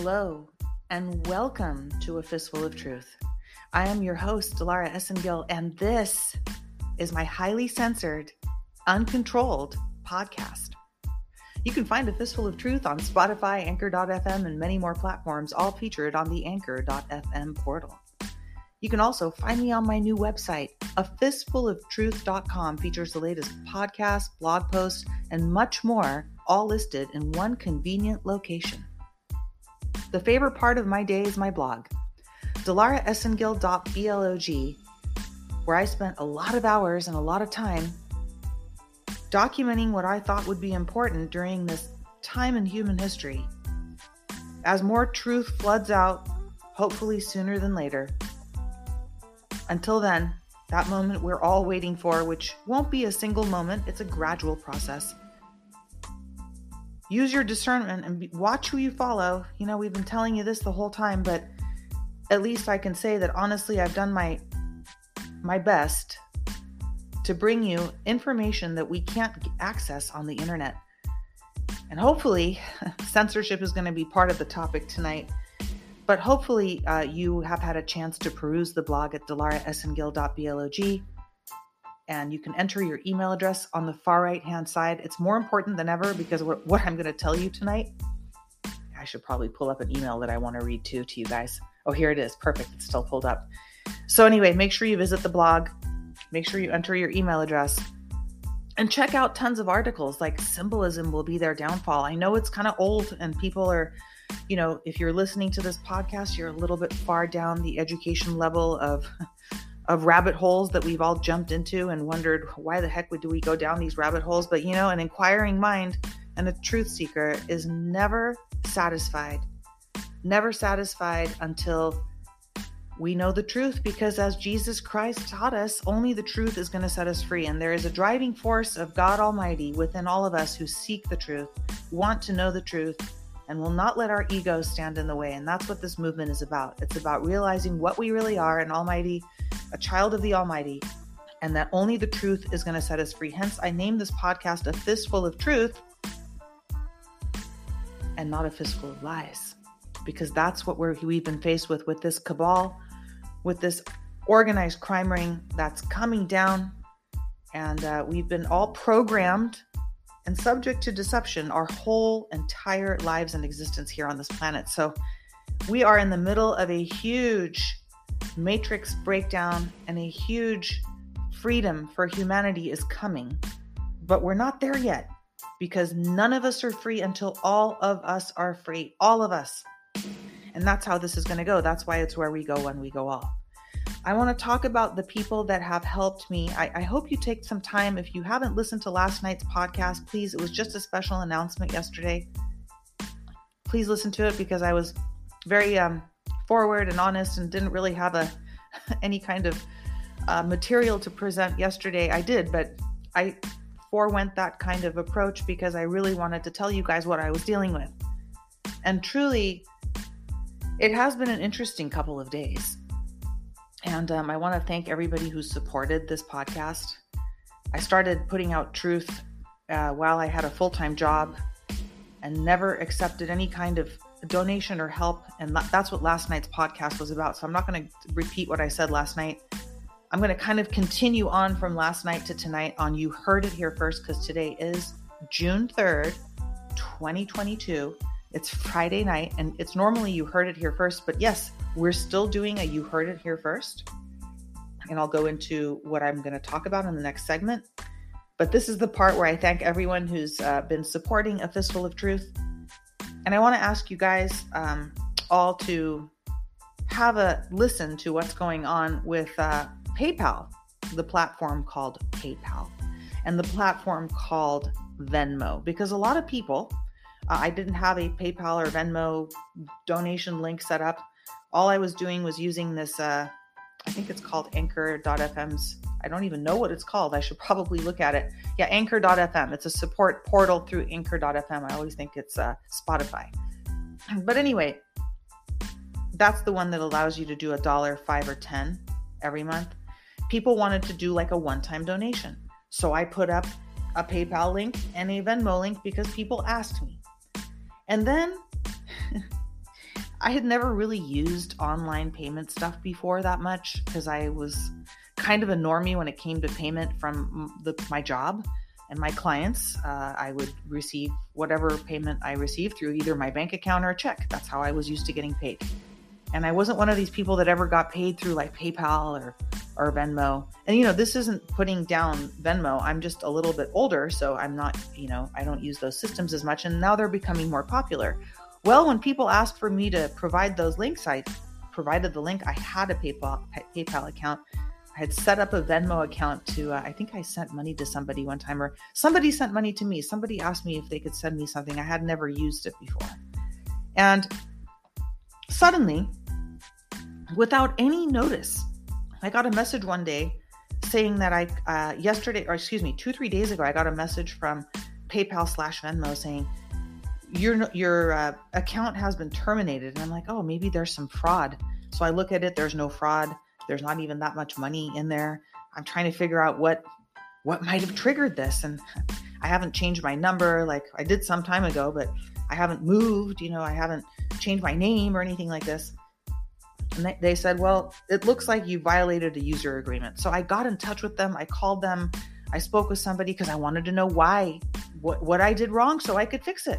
Hello, and welcome to A Fistful of Truth. I am your host, Dilara Esengil, and this is my highly censored, uncontrolled podcast. You can find A Fistful of Truth on Spotify, Anchor.fm, and many more platforms, all featured on the Anchor.fm portal. You can also find me on my new website. A fistfuloftruth.com features the latest podcasts, blog posts, and much more, all listed in one convenient location. The favorite part of my day is my blog, dilaraesengil.blog, where I spent a lot of hours and a lot of time documenting what I thought would be important during this time in human history. As more truth floods out, hopefully sooner than later. Until then, that moment we're all waiting for, which won't be a single moment, it's a gradual process use your discernment and be, watch who you follow. You know, we've been telling you this the whole time, but at least I can say that honestly, I've done my my best to bring you information that we can't access on the internet. And hopefully, censorship is going to be part of the topic tonight. But hopefully, uh, you have had a chance to peruse the blog at dilaraesengil.blog and you can enter your email address on the far right hand side. It's more important than ever because what I'm going to tell you tonight, I should probably pull up an email that I want to read to to you guys. Oh, here it is. Perfect. It's still pulled up. So, anyway, make sure you visit the blog, make sure you enter your email address. And check out tons of articles like Symbolism Will Be Their Downfall. I know it's kind of old and people are, you know, if you're listening to this podcast, you're a little bit far down the education level of of rabbit holes that we've all jumped into and wondered why the heck would do we go down these rabbit holes but you know an inquiring mind and a truth seeker is never satisfied never satisfied until we know the truth because as Jesus Christ taught us, only the truth is going to set us free. And there is a driving force of God Almighty within all of us who seek the truth, want to know the truth, and will not let our egos stand in the way. And that's what this movement is about. It's about realizing what we really are an Almighty a child of the Almighty, and that only the truth is going to set us free. Hence, I named this podcast A Fistful of Truth and not a fistful of lies, because that's what we're, we've been faced with with this cabal, with this organized crime ring that's coming down. And uh, we've been all programmed and subject to deception our whole entire lives and existence here on this planet. So we are in the middle of a huge matrix breakdown and a huge freedom for humanity is coming. But we're not there yet because none of us are free until all of us are free. All of us. And that's how this is going to go. That's why it's where we go when we go all. I want to talk about the people that have helped me. I, I, hope you take some time. If you haven't listened to last night's podcast, please, it was just a special announcement yesterday. Please listen to it because I was very um, forward and honest and didn't really have a any kind of uh, material to present yesterday. I did, but I forewent that kind of approach because I really wanted to tell you guys what I was dealing with. And truly, it has been an interesting couple of days. And um, I want to thank everybody who supported this podcast. I started putting out truth uh, while I had a full time job and never accepted any kind of donation or help. And that's what last night's podcast was about. So I'm not going to repeat what I said last night. I'm going to kind of continue on from last night to tonight on You Heard It Here First because today is June 3rd, 2022. It's Friday night and it's normally You Heard It Here First. But yes, we're still doing a You Heard It Here First. And I'll go into what I'm going to talk about in the next segment. But this is the part where I thank everyone who's uh, been supporting A Fistful of Truth and I want to ask you guys um, all to have a listen to what's going on with uh, PayPal, the platform called PayPal, and the platform called Venmo, because a lot of people, uh, I didn't have a PayPal or Venmo donation link set up. All I was doing was using this, uh, think it's called Anchor.fm's I don't even know what it's called. I should probably look at it. Yeah, Anchor.fm. It's a support portal through Anchor.fm. I always think it's uh, Spotify. But anyway, that's the one that allows you to do a dollar, five, or 10 every month. People wanted to do like a one time donation. So I put up a PayPal link and a Venmo link because people asked me. And then I had never really used online payment stuff before that much because I was kind of a normie when it came to payment from the, my job and my clients. Uh, I would receive whatever payment I received through either my bank account or a check. That's how I was used to getting paid. And I wasn't one of these people that ever got paid through like PayPal or or Venmo. And you know, this isn't putting down Venmo. I'm just a little bit older, so I'm not, you know, I don't use those systems as much and now they're becoming more popular. Well, when people asked for me to provide those links, I provided the link. I had a PayPal PayPal account. I had set up a Venmo account to uh, I think I sent money to somebody one time or somebody sent money to me. Somebody asked me if they could send me something. I had never used it before. And suddenly without any notice. I got a message one day saying that I, uh, yesterday, or excuse me, two, three days ago, I got a message from PayPal slash Venmo saying, your your uh, account has been terminated. And i'm like oh maybe there's some fraud. So i look at it. There's no fraud. There's not even that much money in there. I'm trying to figure out what what might have triggered this. And i haven't changed my number. Like i did some time ago but i haven't moved. You know i haven't changed my name or anything like this. And they said, Well, it looks like you violated a user agreement. So I got in touch with them. I called them. I spoke with somebody because I wanted to know why, what, what I did wrong so I could fix it.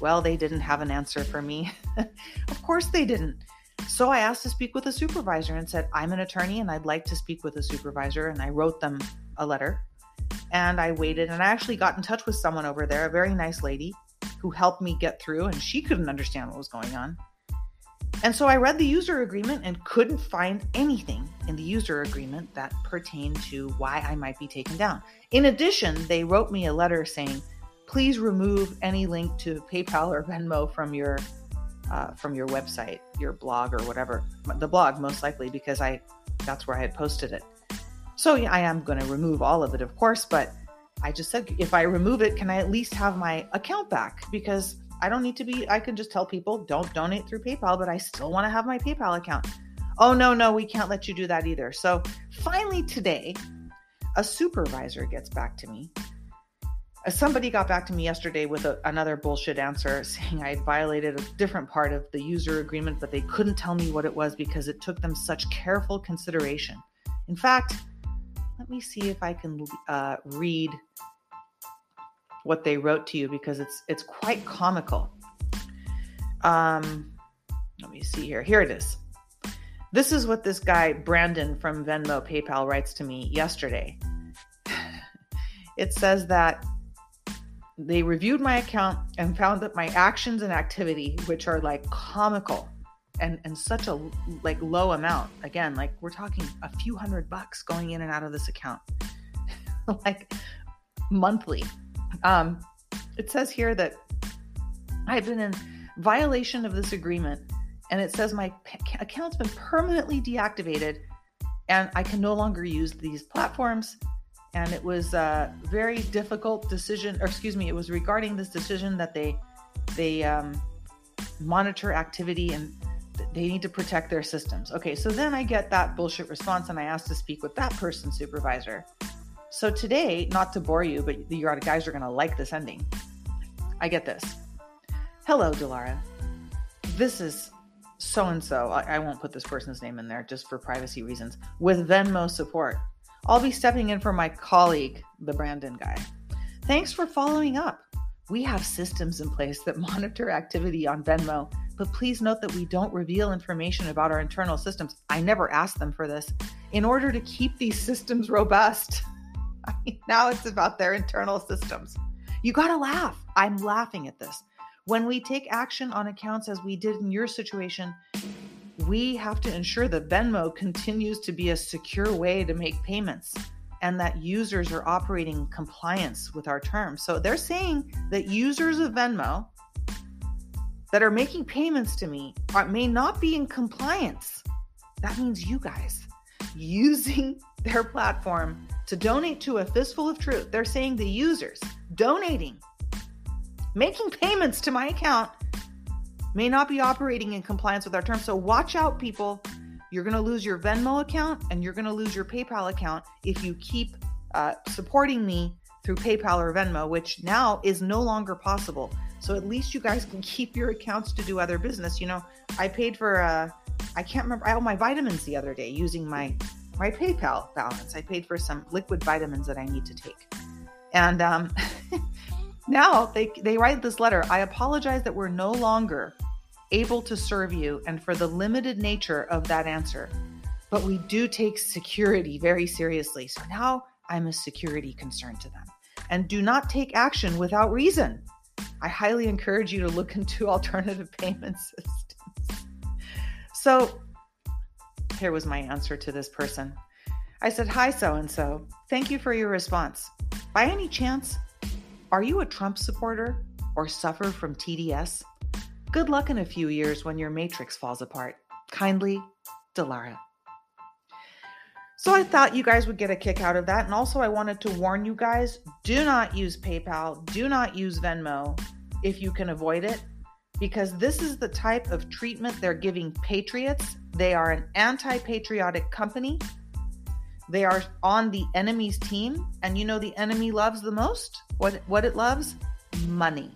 Well, they didn't have an answer for me. of course, they didn't. So I asked to speak with a supervisor and said, I'm an attorney and I'd like to speak with a supervisor. And I wrote them a letter and I waited and I actually got in touch with someone over there, a very nice lady who helped me get through and she couldn't understand what was going on. And so I read the user agreement and couldn't find anything in the user agreement that pertained to why I might be taken down. In addition, they wrote me a letter saying, please remove any link to PayPal or Venmo from your uh, from your website, your blog or whatever. The blog most likely because I that's where I had posted it. So yeah, I am going to remove all of it, of course, but I just said if I remove it, can I at least have my account back? Because I don't need to be, I can just tell people don't donate through PayPal, but I still want to have my PayPal account. Oh, no, no, we can't let you do that either. So finally today, a supervisor gets back to me. Uh, somebody got back to me yesterday with a, another bullshit answer saying I had violated a different part of the user agreement, but they couldn't tell me what it was because it took them such careful consideration. In fact, let me see if I can uh, read what they wrote to you because it's it's quite comical. Um, let me see here. Here it is. This is what this guy Brandon from Venmo PayPal writes to me yesterday. It says that they reviewed my account and found that my actions and activity, which are like comical and and such a like low amount. Again, like we're talking a few hundred bucks going in and out of this account, like monthly. Um, it says here that I've been in violation of this agreement, and it says my account's been permanently deactivated, and I can no longer use these platforms. And it was a very difficult decision, or excuse me, it was regarding this decision that they they um, monitor activity and they need to protect their systems. Okay, so then I get that bullshit response, and I ask to speak with that person's supervisor. So today, not to bore you, but the you guys are going to like this ending. I get this. Hello, Dilara. This is so and so. I won't put this person's name in there just for privacy reasons. With Venmo support. I'll be stepping in for my colleague, the Brandon guy. Thanks for following up. We have systems in place that monitor activity on Venmo, but please note that we don't reveal information about our internal systems. I never asked them for this in order to keep these systems robust. Now it's about their internal systems. You got to laugh. I'm laughing at this. When we take action on accounts as we did in your situation, we have to ensure that Venmo continues to be a secure way to make payments and that users are operating in compliance with our terms. So they're saying that users of Venmo that are making payments to me are, may not be in compliance. That means you guys using their platform to donate to a fistful of truth. They're saying the users donating, making payments to my account may not be operating in compliance with our terms. So watch out, people. You're going to lose your Venmo account and you're going to lose your PayPal account if you keep uh, supporting me through PayPal or Venmo, which now is no longer possible. So at least you guys can keep your accounts to do other business. You know, I paid for uh I can't remember I owe my vitamins the other day using my my PayPal balance. I paid for some liquid vitamins that I need to take. And um now they they write this letter. I apologize that we're no longer able to serve you and for the limited nature of that answer. But we do take security very seriously. So now I'm a security concern to them. And do not take action without reason. I highly encourage you to look into alternative payment systems. So here was my answer to this person. I said, Hi, so and so. Thank you for your response. By any chance, are you a Trump supporter or suffer from TDS? Good luck in a few years when your matrix falls apart. Kindly, Dilara. So I thought you guys would get a kick out of that. And also, I wanted to warn you guys do not use PayPal, do not use Venmo if you can avoid it, because this is the type of treatment they're giving patriots. They are an anti patriotic company. They are on the enemy's team. And you know, the enemy loves the most? What, what it loves? Money.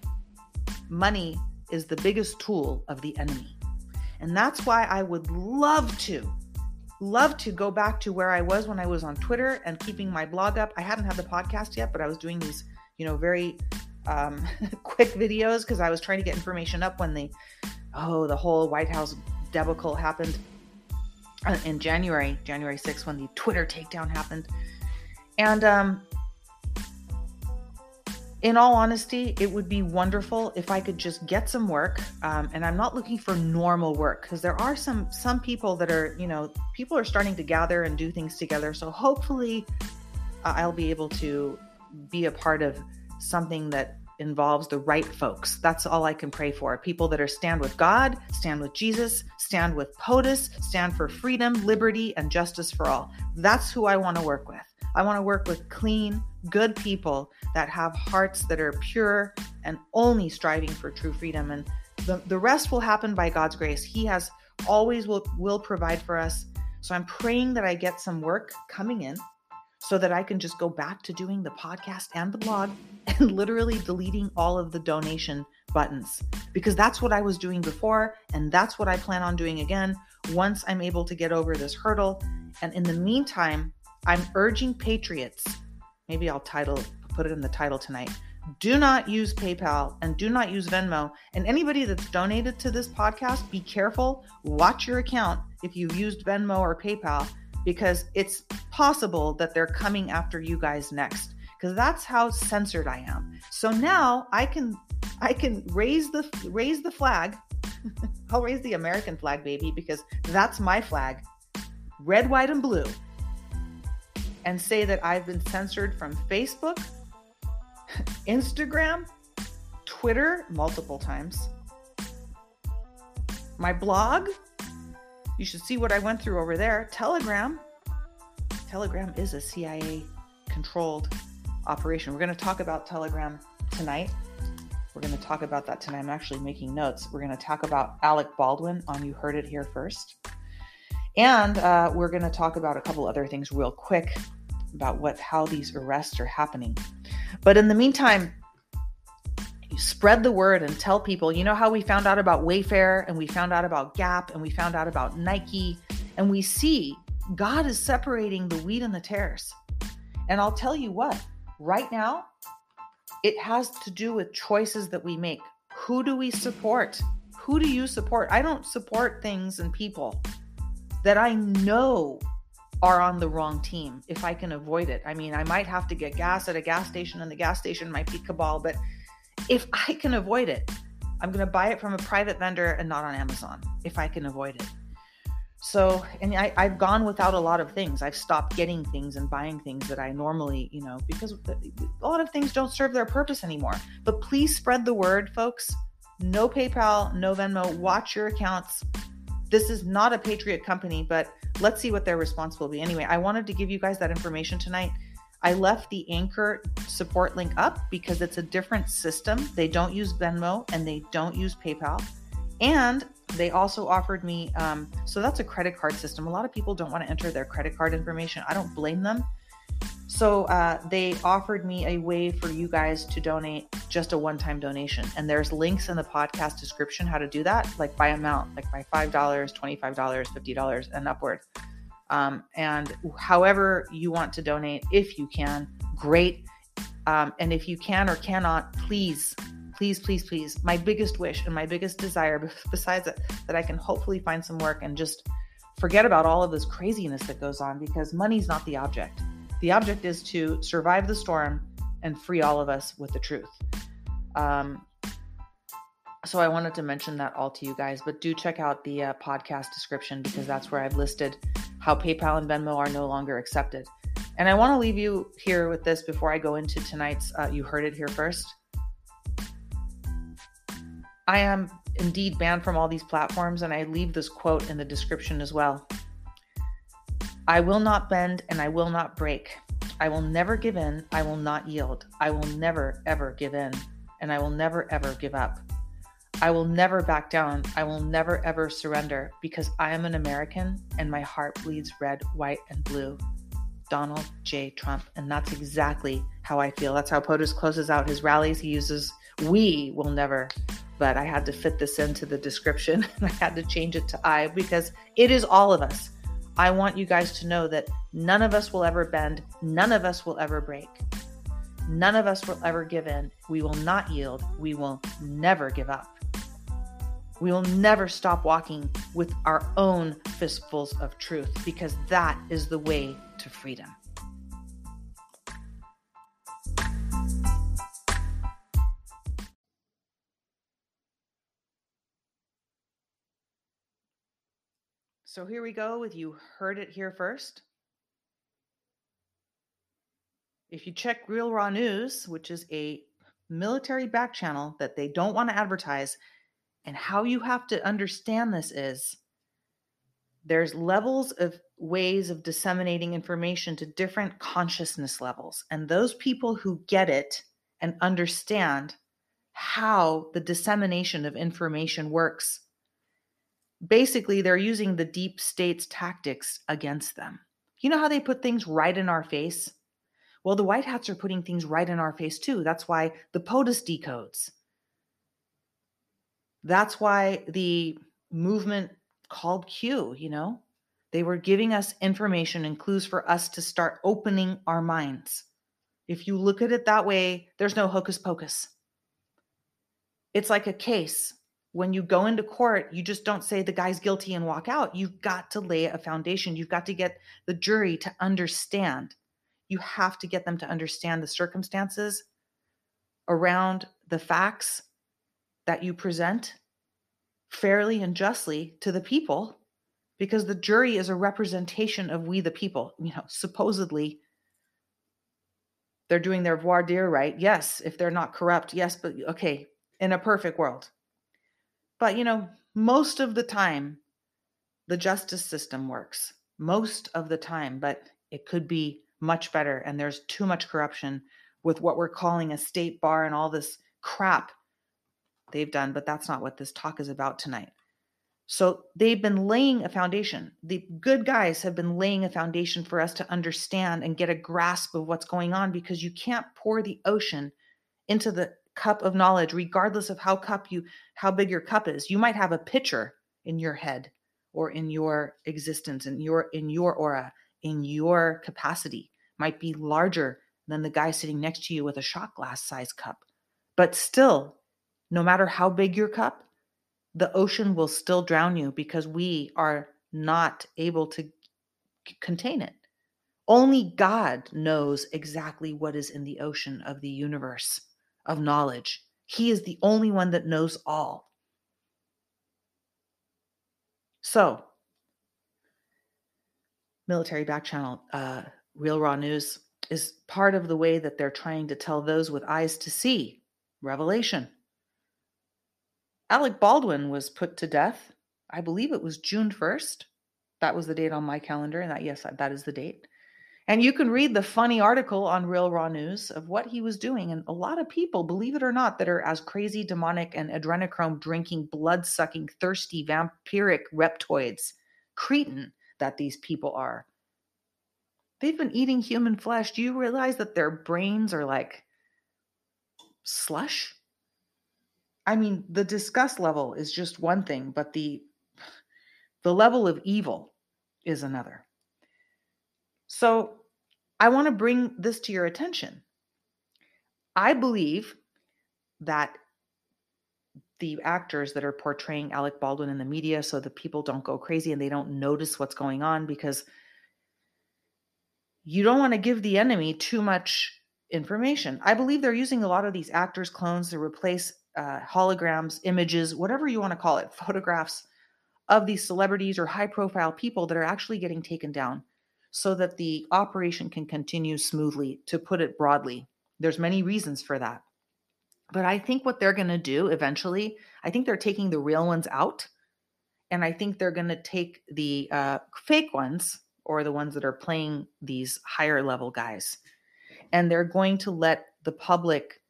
Money is the biggest tool of the enemy. And that's why I would love to, love to go back to where I was when I was on Twitter and keeping my blog up. I hadn't had the podcast yet, but I was doing these, you know, very um, quick videos because I was trying to get information up when the, oh, the whole White House debacle happened in January, January 6th, when the Twitter takedown happened. And um, in all honesty, it would be wonderful if I could just get some work. Um, and I'm not looking for normal work because there are some some people that are, you know, people are starting to gather and do things together. So hopefully, uh, I'll be able to be a part of something that involves the right folks. That's all I can pray for. People that are stand with God, stand with Jesus, stand with POTUS, stand for freedom, liberty, and justice for all. That's who I want to work with. I want to work with clean, good people that have hearts that are pure and only striving for true freedom. And the, the rest will happen by God's grace. He has always will, will provide for us. So I'm praying that I get some work coming in so that I can just go back to doing the podcast and the blog and literally deleting all of the donation buttons because that's what I was doing before. And that's what I plan on doing again once I'm able to get over this hurdle. And in the meantime, I'm urging patriots, maybe I'll title put it in the title tonight. Do not use PayPal and do not use Venmo. And anybody that's donated to this podcast, be careful. Watch your account if you've used Venmo or PayPal because it's possible that they're coming after you guys next because that's how censored I am. So now I can I can raise the raise the flag. I'll raise the American flag baby because that's my flag. Red, white and blue and say that I've been censored from Facebook, Instagram, Twitter multiple times, my blog. You should see what I went through over there. Telegram. Telegram is a CIA controlled operation. We're going to talk about Telegram tonight. We're going to talk about that tonight. I'm actually making notes. We're going to talk about Alec Baldwin on You Heard It Here First. And uh, we're going to talk about a couple other things real quick about what how these arrests are happening. But in the meantime, spread the word and tell people. You know how we found out about Wayfair and we found out about Gap and we found out about Nike and we see God is separating the wheat and the tares. And I'll tell you what, right now, it has to do with choices that we make. Who do we support? Who do you support? I don't support things and people that I know are on the wrong team if I can avoid it. I mean, I might have to get gas at a gas station and the gas station might be cabal, but if I can avoid it, I'm going to buy it from a private vendor and not on Amazon if I can avoid it. So, and I, have gone without a lot of things. I've stopped getting things and buying things that I normally, you know, because a lot of things don't serve their purpose anymore. But please spread the word, folks. No PayPal, no Venmo. Watch your accounts. This is not a Patriot company, but let's see what their response will be. Anyway, I wanted to give you guys that information tonight. I left the Anchor support link up because it's a different system. They don't use Venmo and they don't use PayPal. And they also offered me, um, so that's a credit card system. A lot of people don't want to enter their credit card information. I don't blame them. So uh, they offered me a way for you guys to donate just a one-time donation, and there's links in the podcast description how to do that, like by amount, like by five dollars, twenty-five dollars, fifty dollars, and upward. Um, and however you want to donate, if you can, great. Um, and if you can or cannot, please, please, please, please. My biggest wish and my biggest desire, besides that, that I can hopefully find some work and just forget about all of this craziness that goes on because money's not the object. The object is to survive the storm and free all of us with the truth. Um, so I wanted to mention that all to you guys, but do check out the uh, podcast description because that's where I've listed how PayPal and Venmo are no longer accepted. And I want to leave you here with this before I go into tonight's uh, You Heard It Here First. I am indeed banned from all these platforms, and I leave this quote in the description as well. I will not bend and I will not break. I will never give in. I will not yield. I will never, ever give in. And I will never, ever give up. I will never back down. I will never ever surrender because I am an American and my heart bleeds red, white, and blue. Donald J. Trump. And that's exactly how I feel. That's how POTUS closes out his rallies. He uses we will never, but I had to fit this into the description I had to change it to I because it is all of us. I want you guys to know that none of us will ever bend, none of us will ever break. None of us will ever give in. We will not yield. We will never give up. We will never stop walking with our own fistfuls of truth because that is the way to freedom. So here we go with you heard it here first. If you check Real Raw News, which is a military back channel that they don't want to advertise, and how you have to understand this is there's levels of ways of disseminating information to different consciousness levels. And those people who get it and understand how the dissemination of information works, basically, they're using the deep state's tactics against them. You know how they put things right in our face? Well, the white hats are putting things right in our face too. That's why the POTUS decodes. That's why the movement called Q, you know, they were giving us information and clues for us to start opening our minds. If you look at it that way, there's no hocus pocus. It's like a case. When you go into court, you just don't say the guy's guilty and walk out. You've got to lay a foundation. You've got to get the jury to understand. You have to get them to understand the circumstances around the facts that you present fairly and justly to the people because the jury is a representation of we the people you know supposedly they're doing their voir dire right? Yes if they're not corrupt yes but okay in a perfect world. But you know most of the time the justice system works. Most of the time but it could be much better and there's too much corruption with what we're calling a state bar and all this crap they've done, but that's not what this talk is about tonight. So they've been laying a foundation. The good guys have been laying a foundation for us to understand and get a grasp of what's going on because you can't pour the ocean into the cup of knowledge regardless of how cup you how big your cup is. You might have a pitcher in your head or in your existence in your in your aura, in your capacity might be larger than the guy sitting next to you with a shot glass size cup. But still, no matter how big your cup, the ocean will still drown you because we are not able to contain it. Only God knows exactly what is in the ocean of the universe of knowledge. He is the only one that knows all. So, military back channel, uh, Real Raw News is part of the way that they're trying to tell those with eyes to see revelation. Alec Baldwin was put to death. I believe it was June 1st. That was the date on my calendar. And that, yes, that is the date. And you can read the funny article on Real Raw News of what he was doing. And a lot of people, believe it or not, that are as crazy, demonic, and adrenochrome drinking, blood sucking, thirsty, vampiric reptoids, cretin that these people are. they've been eating human flesh. Do you realize that their brains are like slush? I mean, the disgust level is just one thing, but the the level of evil is another. So, I want to bring this to your attention. I believe that the actors that are portraying Alec Baldwin in the media so that people don't go crazy and they don't notice what's going on because you don't want to give the enemy too much information. I believe they're using a lot of these actors' clones to replace uh, holograms, images, whatever you want to call it, photographs of these celebrities or high profile people that are actually getting taken down so that the operation can continue smoothly, to put it broadly. There's many reasons for that. But I think what they're going to do eventually, I think they're taking the real ones out. And I think they're going to take the uh, fake ones or the ones that are playing these higher level guys. And they're going to let the public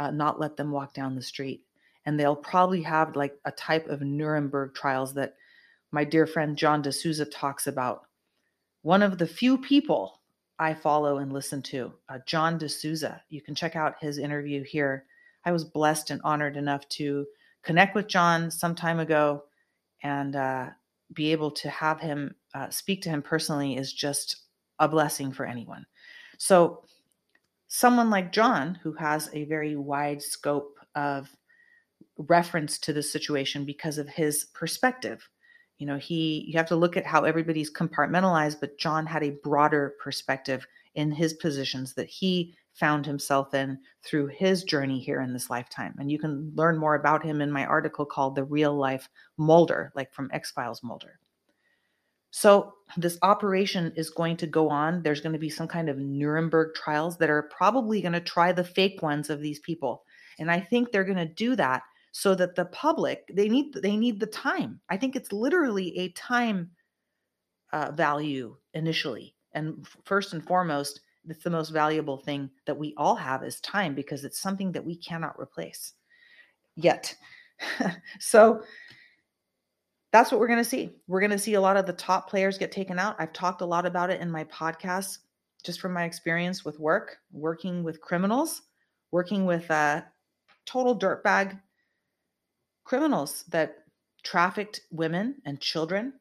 uh, not let them walk down the street. And they'll probably have like a type of Nuremberg trials that my dear friend John DeSouza talks about. One of the few people I follow and listen to, uh, John DeSouza. You can check out his interview here I was blessed and honored enough to connect with John some time ago and uh, be able to have him uh, speak to him personally is just a blessing for anyone. So, someone like John, who has a very wide scope of reference to the situation because of his perspective, you know, he you have to look at how everybody's compartmentalized, but John had a broader perspective in his positions that he found himself in through his journey here in this lifetime. And you can learn more about him in my article called The Real Life Mulder, like from X Files Mulder. So, this operation is going to go on. There's going to be some kind of Nuremberg trials that are probably going to try the fake ones of these people. And I think they're going to do that so that the public they need they need the time. I think it's literally a time uh, value initially, and first and foremost, it's the most valuable thing that we all have is time because it's something that we cannot replace yet. so that's what we're going to see. We're going to see a lot of the top players get taken out. I've talked a lot about it in my podcast just from my experience with work, working with criminals, working with uh, total dirtbag criminals that trafficked women and children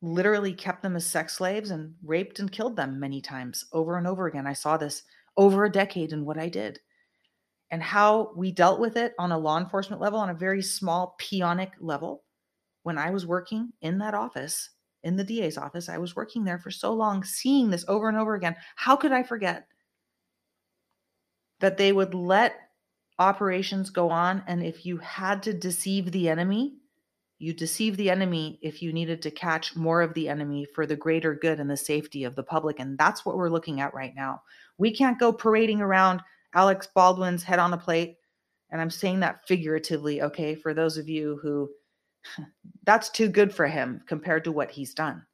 literally kept them as sex slaves and raped and killed them many times over and over again. I saw this over a decade in what I did. And how we dealt with it on a law enforcement level, on a very small peonic level. When I was working in that office, in the DA's office, I was working there for so long, seeing this over and over again. How could I forget that they would let operations go on? And if you had to deceive the enemy, you deceive the enemy if you needed to catch more of the enemy for the greater good and the safety of the public. And that's what we're looking at right now. We can't go parading around Alec Baldwin's head on a plate. And I'm saying that figuratively, okay, for those of you who that's too good for him compared to what he's done.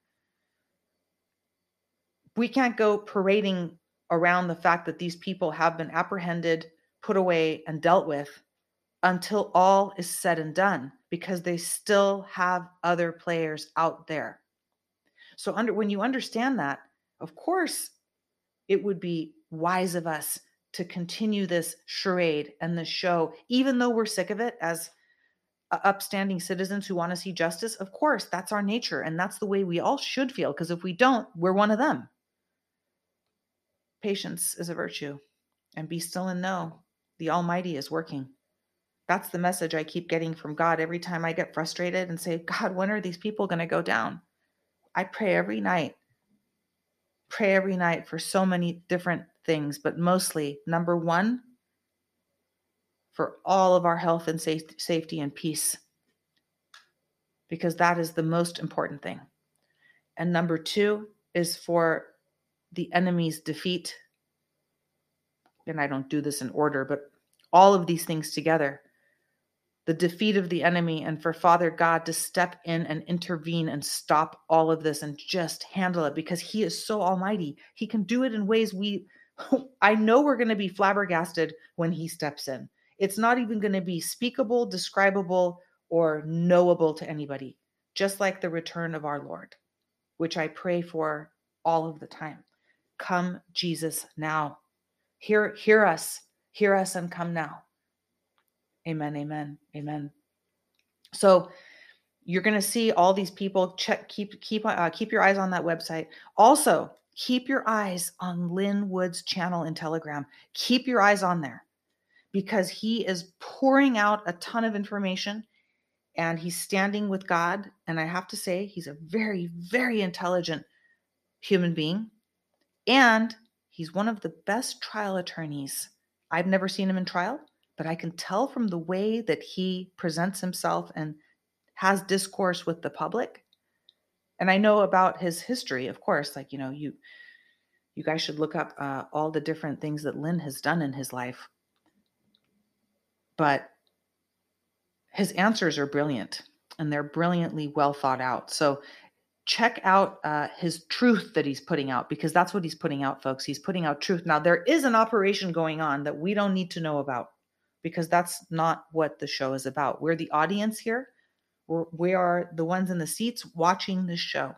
We can't go parading around the fact that these people have been apprehended, put away, and dealt with until all is said and done because they still have other players out there. So under when you understand that, of course, it would be wise of us to continue this charade and this show, even though we're sick of it as upstanding citizens who want to see justice. Of course, that's our nature, and that's the way we all should feel. Because if we don't, we're one of them. Patience is a virtue, and be still and know the Almighty is working. That's the message I keep getting from God every time I get frustrated and say, God, when are these people going to go down? I pray every night. Pray every night for so many different things, but mostly, number one, for all of our health and safety and peace, because that is the most important thing. And number two is for the enemy's defeat. And I don't do this in order, but all of these things together the defeat of the enemy and for Father God to step in and intervene and stop all of this and just handle it because He is so almighty. He can do it in ways we, I know we're going to be flabbergasted when He steps in. It's not even going to be speakable, describable, or knowable to anybody, just like the return of our Lord, which I pray for all of the time. come, Jesus, now. Hear, hear us, hear us, and come now. Amen, amen, amen. So you're going to see all these people. Check, keep, keep, uh, keep your eyes on that website. Also, keep your eyes on Lin Wood's channel in Telegram. Keep your eyes on there because he is pouring out a ton of information and he's standing with God. And I have to say, he's a very, very intelligent human being. And he's one of the best trial attorneys. I've never seen him in trial, but I can tell from the way that he presents himself and has discourse with the public. And I know about his history, of course, like, you know, you you guys should look up uh, all the different things that Lin has done in his life. But his answers are brilliant and they're brilliantly well thought out. So check out uh, his truth that he's putting out because that's what he's putting out, folks. He's putting out truth. Now, there is an operation going on that we don't need to know about because that's not what the show is about. We're the audience here, we're, we are the ones in the seats watching this show.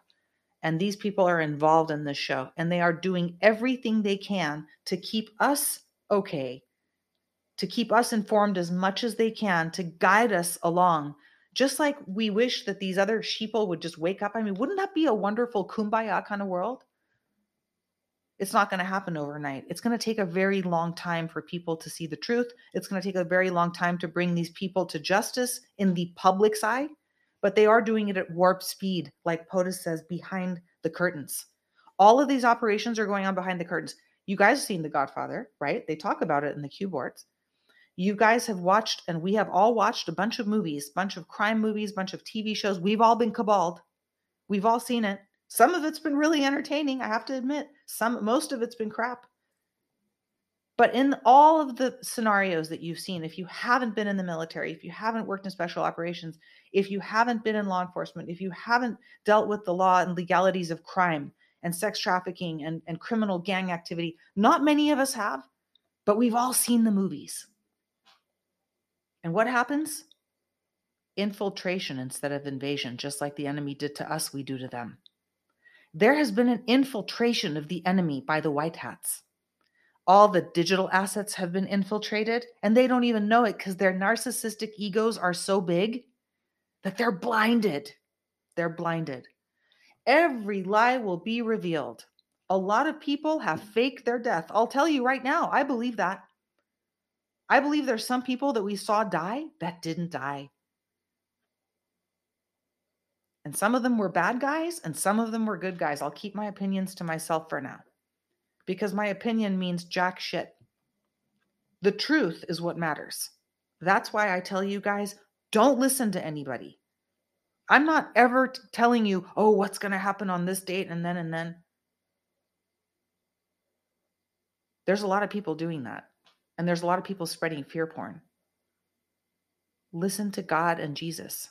And these people are involved in this show and they are doing everything they can to keep us okay to keep us informed as much as they can, to guide us along. Just like we wish that these other sheeple would just wake up. I mean, wouldn't that be a wonderful kumbaya kind of world? It's not going to happen overnight. It's going to take a very long time for people to see the truth. It's going to take a very long time to bring these people to justice in the public's eye, but they are doing it at warp speed, like POTUS says, behind the curtains. All of these operations are going on behind the curtains. You guys have seen The Godfather, right? They talk about it in the Q boards you guys have watched and we have all watched a bunch of movies bunch of crime movies bunch of tv shows. We've all been caballed. We've all seen it. Some of it's been really entertaining i have to admit. Some most of it's been crap. But in all of the scenarios that you've seen if you haven't been in the military if you haven't worked in special operations if you haven't been in law enforcement if you haven't dealt with the law and legalities of crime and sex trafficking and, and criminal gang activity not many of us have but we've all seen the movies and what happens? Infiltration instead of invasion, just like the enemy did to us, we do to them. There has been an infiltration of the enemy by the white hats. All the digital assets have been infiltrated, and they don't even know it because their narcissistic egos are so big that they're blinded. They're blinded. Every lie will be revealed. A lot of people have faked their death. I'll tell you right now, I believe that. I believe there's some people that we saw die that didn't die. And some of them were bad guys and some of them were good guys. I'll keep my opinions to myself for now because my opinion means jack shit. The truth is what matters. That's why I tell you guys don't listen to anybody. I'm not ever t- telling you, oh, what's going to happen on this date and then and then. There's a lot of people doing that. And there's a lot of people spreading fear porn. Listen to God and Jesus.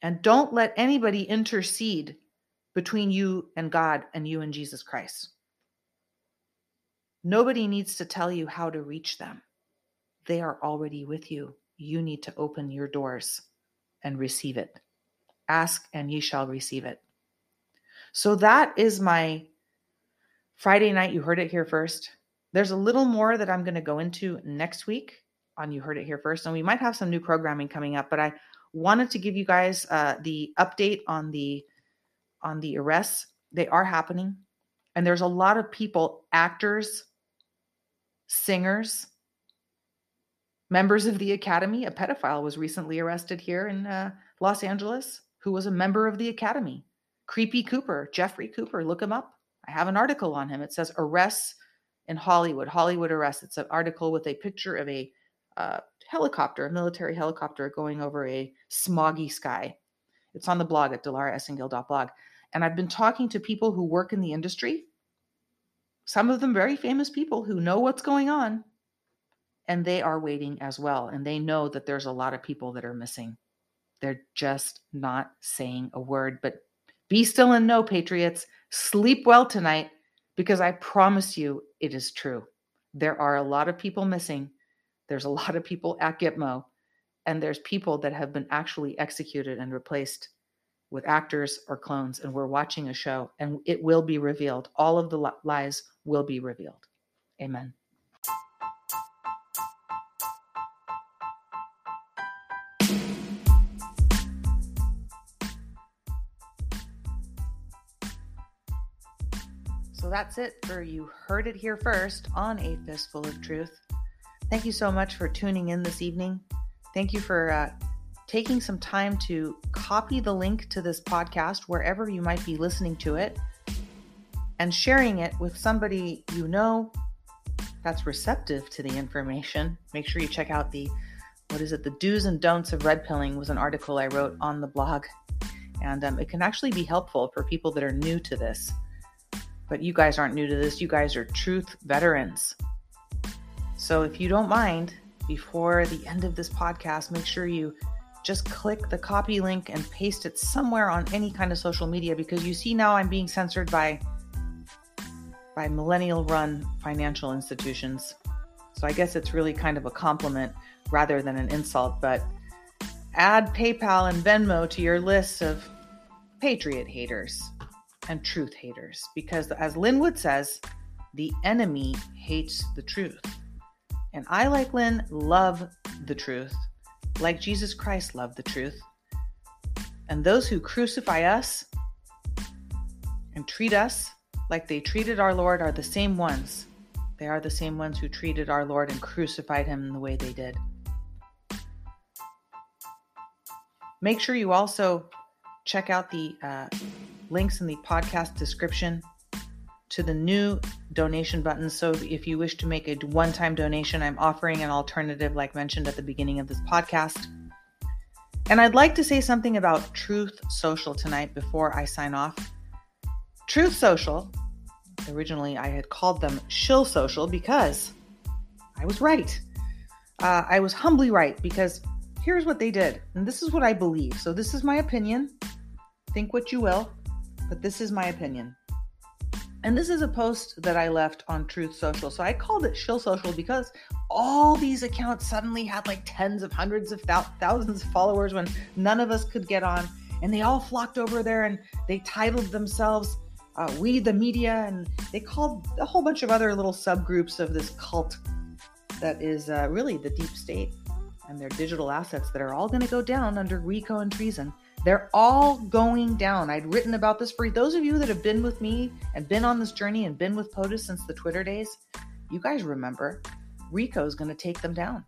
And don't let anybody intercede between you and God and you and Jesus Christ. Nobody needs to tell you how to reach them. They are already with you. You need to open your doors and receive it. Ask and ye shall receive it. So that is my Friday night. You heard it here first. There's a little more that I'm going to go into next week on You Heard It Here First. And we might have some new programming coming up, but I wanted to give you guys uh, the update on the on the arrests. They are happening. And there's a lot of people, actors, singers, members of the academy. A pedophile was recently arrested here in uh, Los Angeles who was a member of the academy. Creepy Cooper, Jeffrey Cooper, look him up. I have an article on him. It says arrests in Hollywood, Hollywood arrest. It's an article with a picture of a uh, helicopter, a military helicopter going over a smoggy sky. It's on the blog at dilaraesengil.blog. And I've been talking to people who work in the industry, some of them very famous people who know what's going on, and they are waiting as well. And they know that there's a lot of people that are missing. They're just not saying a word. But be still and know, Patriots. Sleep well tonight because I promise you it is true. There are a lot of people missing. There's a lot of people at Gitmo, and there's people that have been actually executed and replaced with actors or clones and we're watching a show and it will be revealed. All of the lies will be revealed. Amen. That's it for you heard it here first on A Fistful of Truth. Thank you so much for tuning in this evening. Thank you for uh, taking some time to copy the link to this podcast wherever you might be listening to it and sharing it with somebody you know that's receptive to the information. Make sure you check out the what is it? The do's and don'ts of red pilling was an article I wrote on the blog. And um, it can actually be helpful for people that are new to this. But you guys aren't new to this. You guys are truth veterans. So if you don't mind, before the end of this podcast, make sure you just click the copy link and paste it somewhere on any kind of social media because you see now I'm being censored by by millennial run financial institutions. So I guess it's really kind of a compliment rather than an insult, but add PayPal and Venmo to your list of patriot haters and truth haters because as Lin Wood says, the enemy hates the truth. And I like Lin love the truth like Jesus Christ loved the truth. And those who crucify us and treat us like they treated our Lord are the same ones. They are the same ones who treated our Lord and crucified him the way they did. Make sure you also check out the uh, links in the podcast description to the new donation button. So if you wish to make a one time donation, I'm offering an alternative, like mentioned at the beginning of this podcast. And I'd like to say something about Truth Social tonight before I sign off. Truth Social, originally I had called them Shill Social because I was right. Uh, I was humbly right because here's what they did, and this is what I believe. So this is my opinion. Think what you will, but this is my opinion. And this is a post that I left on Truth Social. So I called it Shill Social because all these accounts suddenly had like tens of hundreds of thousands of followers when none of us could get on. And they all flocked over there and they titled themselves uh, We the Media. And they called a whole bunch of other little subgroups of this cult that is uh, really the deep state and their digital assets that are all going to go down under RICO and treason. They're all going down. I'd written about this for those of you that have been with me and been on this journey and been with POTUS since the Twitter days. You guys remember RICO is going to take them down.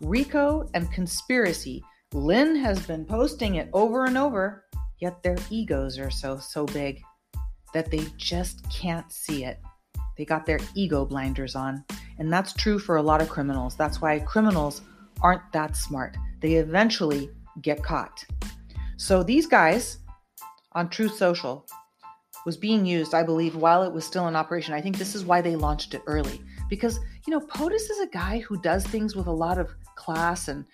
RICO and conspiracy. Lin has been posting it over and over, yet their egos are so, so big that they just can't see it. They got their ego blinders on. And that's true for a lot of criminals. That's why criminals aren't that smart. They eventually get caught. So these guys on True Social was being used, I believe, while it was still in operation. I think this is why they launched it early because, you know, POTUS is a guy who does things with a lot of class and,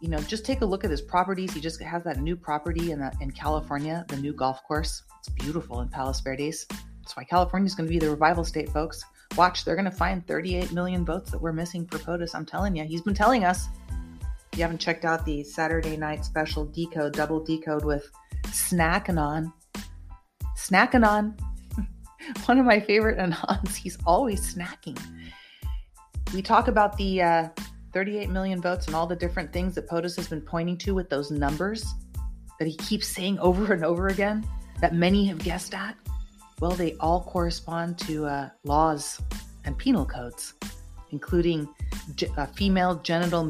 you know, just take a look at his properties. He just has that new property in, the, in California, the new golf course. It's beautiful in Palos Verdes. That's why California is going to be the revival state, folks. Watch, they're going to find 38 million votes that we're missing for POTUS. I'm telling you, he's been telling us you haven't checked out the Saturday night special decode, double decode with Snackanon. Snackanon. One of my favorite Anons. He's always snacking. We talk about the uh, 38 million votes and all the different things that POTUS has been pointing to with those numbers that he keeps saying over and over again that many have guessed at. Well, they all correspond to uh, laws and penal codes including uh, female genital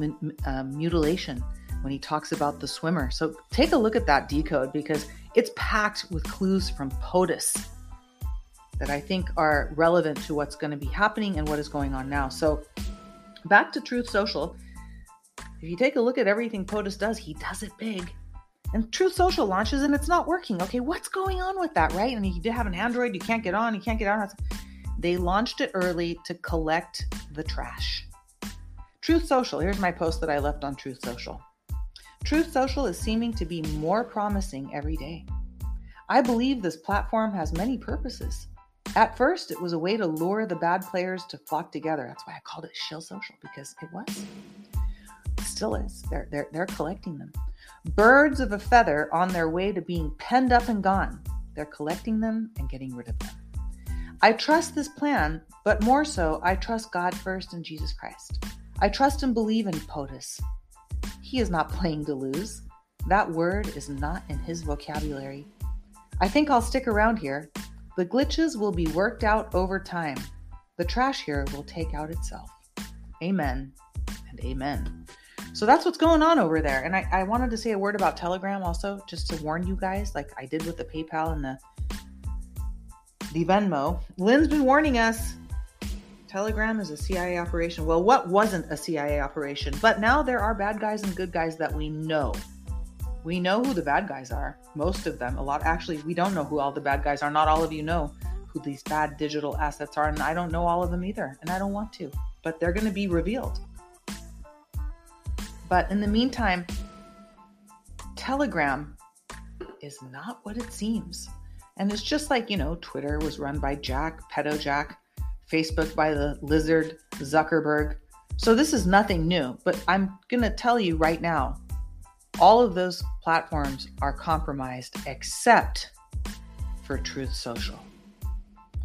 uh, mutilation when he talks about the swimmer. So take a look at that decode because it's packed with clues from POTUS that I think are relevant to what's going to be happening and what is going on now. So back to Truth Social. If you take a look at everything POTUS does, he does it big. And Truth Social launches and it's not working. Okay, what's going on with that, right? I mean, you have an Android, you can't get on, you can't get on. They launched it early to collect the trash. Truth Social, here's my post that I left on Truth Social. Truth Social is seeming to be more promising every day. I believe this platform has many purposes. At first, it was a way to lure the bad players to flock together. That's why I called it Shill Social because it was. It still is. They're, they're, they're collecting them. birds of a feather on their way to being penned up and gone. They're collecting them and getting rid of them. I trust this plan, but more so, I trust God first and Jesus Christ. I trust and believe in POTUS. He is not playing to lose. That word is not in his vocabulary. I think I'll stick around here. The glitches will be worked out over time. The trash here will take out itself. Amen and amen. So that's what's going on over there. And I, I wanted to say a word about Telegram also, just to warn you guys, like I did with the PayPal and the the Venmo. Lin's been warning us. Telegram is a CIA operation. Well, what wasn't a CIA operation? But now there are bad guys and good guys that we know. We know who the bad guys are. Most of them. A lot. Actually, we don't know who all the bad guys are. Not all of you know who these bad digital assets are, and I don't know all of them either, and I don't want to. But they're going to be revealed. But in the meantime, Telegram is not what it seems. And it's just like, you know, Twitter was run by Jack, Pedo Jack, Facebook by the lizard Zuckerberg. So this is nothing new, but I'm going to tell you right now all of those platforms are compromised except for Truth Social.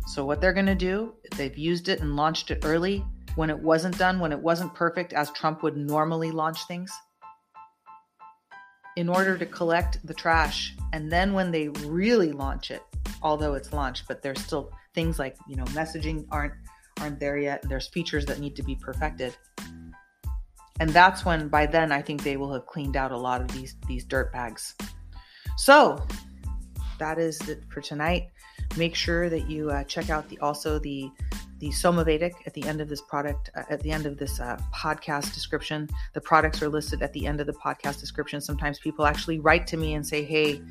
So, what they're going to do, they've used it and launched it early when it wasn't done, when it wasn't perfect, as Trump would normally launch things, in order to collect the trash. And then when they really launch it, although it's launched, but there's still things like, you know, messaging aren't aren't there yet. There's features that need to be perfected. And that's when by then I think they will have cleaned out a lot of these these dirt bags. So that is it for tonight. Make sure that you uh, check out the also the the Somavedic at the end of this product, uh, at the end of this uh, podcast description. The products are listed at the end of the podcast description. Sometimes people actually write to me and say, hey,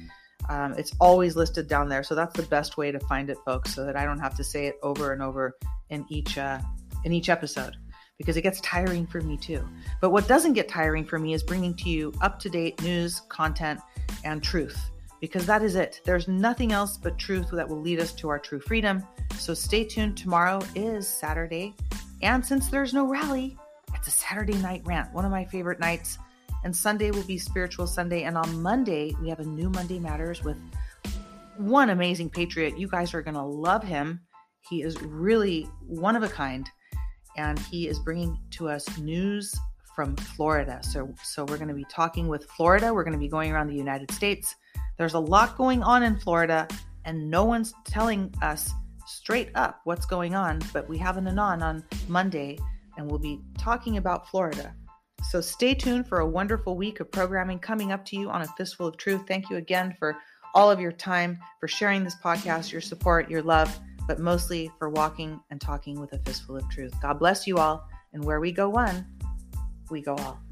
um, it's always listed down there. So that's the best way to find it, folks, so that I don't have to say it over and over in each uh, in each episode because it gets tiring for me too. But what doesn't get tiring for me is bringing to you up to date news, content, and truth because that is it. There's nothing else but truth that will lead us to our true freedom. So stay tuned. Tomorrow is Saturday. And since there's no rally, it's a Saturday night rant, one of my favorite nights. And Sunday will be Spiritual Sunday. And on Monday, we have a new Monday Matters with one amazing patriot. You guys are going to love him. He is really one of a kind. And he is bringing to us news from Florida. So, so we're going to be talking with Florida. We're going to be going around the United States there's a lot going on in Florida, and no one's telling us straight up what's going on. But we have an Anon on Monday, and we'll be talking about Florida. So stay tuned for a wonderful week of programming coming up to you on a fistful of truth. Thank you again for all of your time, for sharing this podcast, your support, your love, but mostly for walking and talking with a fistful of truth. God bless you all. And where we go one, we go all.